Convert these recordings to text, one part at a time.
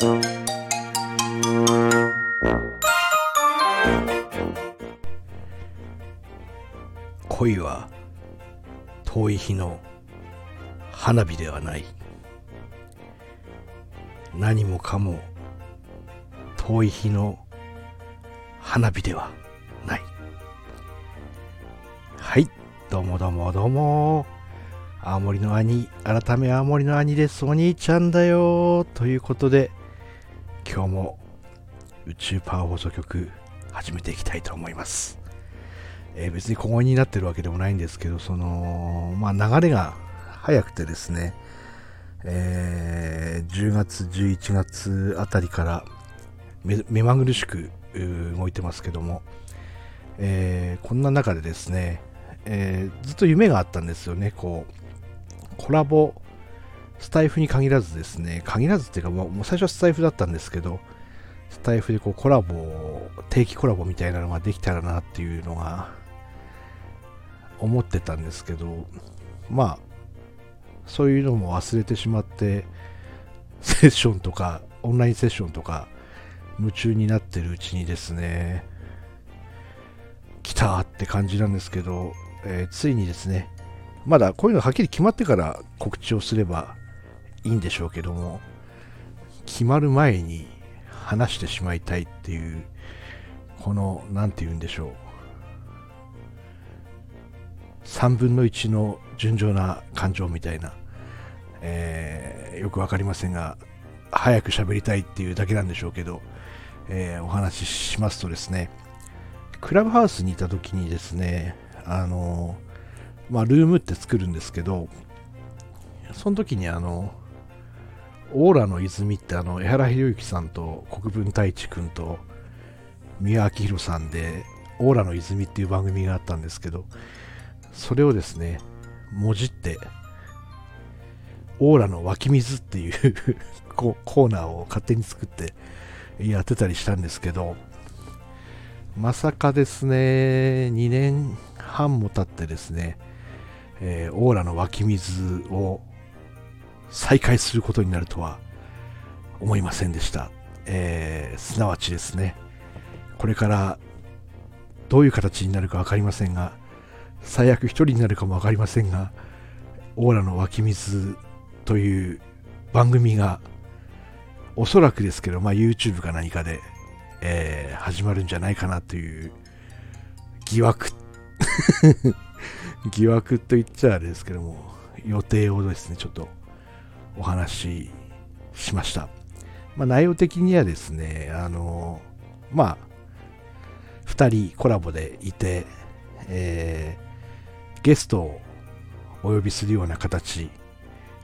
恋は遠い日の花火ではない。何もかも遠い日の花火ではない。はい。どうもどうもどうも。青森の兄改め青森の兄です。お兄ちゃんだよ。ということで今日も宇宙パワー放送局始めていきたいと思います。えー、別に小声になってるわけでもないんですけど、その、まあ、流れが早くてですね、えー、10月、11月あたりから目まぐるしく動いてますけども、えー、こんな中でですね、えー、ずっと夢があったんですよね、こう、コラボ、スタイフに限らずですね、限らずっていうか、もう最初はスタイフだったんですけど、スタイフでこうコラボ、定期コラボみたいなのができたらなっていうのが思ってたんですけど、まあ、そういうのも忘れてしまって、セッションとか、オンラインセッションとか、夢中になってるうちにですね、来たって感じなんですけど、えー、ついにですね、まだこういうのはっきり決まってから告知をすればいいんでしょうけども、決まる前に話してしまいたいっていう、この、何て言うんでしょう、3分の1の純情な感情みたいな、えー、よく分かりませんが早く喋りたいっていうだけなんでしょうけど、えー、お話ししますとですねクラブハウスにいた時にですねあのまあルームって作るんですけどその時にあのオーラの泉ってあの江原博之さんと国分太一君と宮明宏さんでオーラの泉っていう番組があったんですけどそれをですね、もじって、オーラの湧き水っていう コーナーを勝手に作ってやってたりしたんですけど、まさかですね、2年半も経ってですね、えー、オーラの湧き水を再開することになるとは思いませんでした。えー、すなわちですね、これからどういう形になるか分かりませんが、最悪一人になるかも分かりませんが、オーラの湧き水という番組が、おそらくですけど、まあ、YouTube か何かで、えー、始まるんじゃないかなという疑惑 疑惑と言っちゃあれですけども、予定をですね、ちょっとお話ししました。まあ、内容的にはですね、あの、まあ、2人コラボでいて、えーゲストをお呼びするような形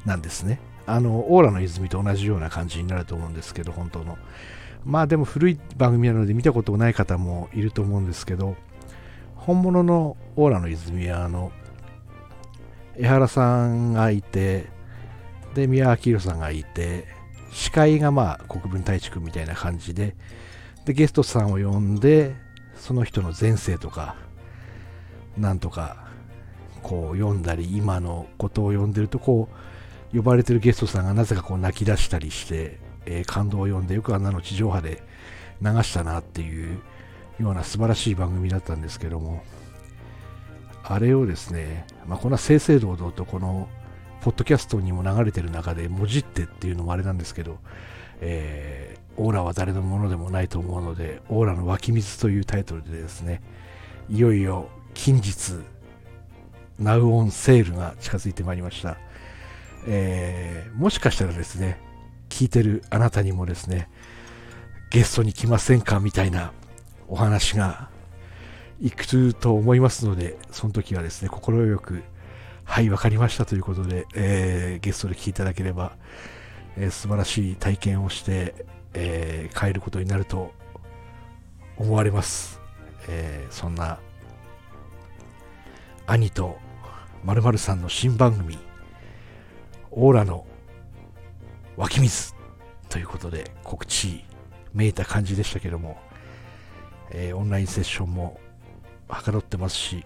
なんですね。あの、オーラの泉と同じような感じになると思うんですけど、本当の。まあでも古い番組なので見たことない方もいると思うんですけど、本物のオーラの泉は、あの、江原さんがいて、で、宮脇宏さんがいて、司会がまあ国分太一君みたいな感じで、で、ゲストさんを呼んで、その人の前世とか、なんとかこう読んだり今のことを読んでるとこう呼ばれてるゲストさんがなぜかこう泣き出したりして、えー、感動を読んでよくあの地上波で流したなっていうような素晴らしい番組だったんですけどもあれをですね、まあ、こんな正々堂々とこのポッドキャストにも流れてる中でもじってっていうのもあれなんですけど、えー、オーラは誰のものでもないと思うので、オーラの湧き水というタイトルでですね、いよいよ近日ナウオンセールが近づいてまいりました。えー、もしかしたらですね、聞いてるあなたにもですね、ゲストに来ませんかみたいなお話が行くと思いますので、その時はですね、快く、はい、わかりましたということで、えー、ゲストで来ていただければ、えー、素晴らしい体験をして、えー、帰ることになると思われます。えー、そんな兄と〇〇さんの新番組、オーラの湧き水ということで告知めいた感じでしたけども、えー、オンラインセッションもはかどってますし、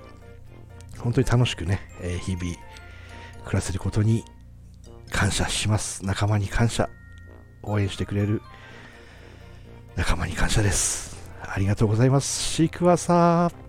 本当に楽しくね、え、日々暮らせることに感謝します。仲間に感謝。応援してくれる仲間に感謝です。ありがとうございます。シークワーサー。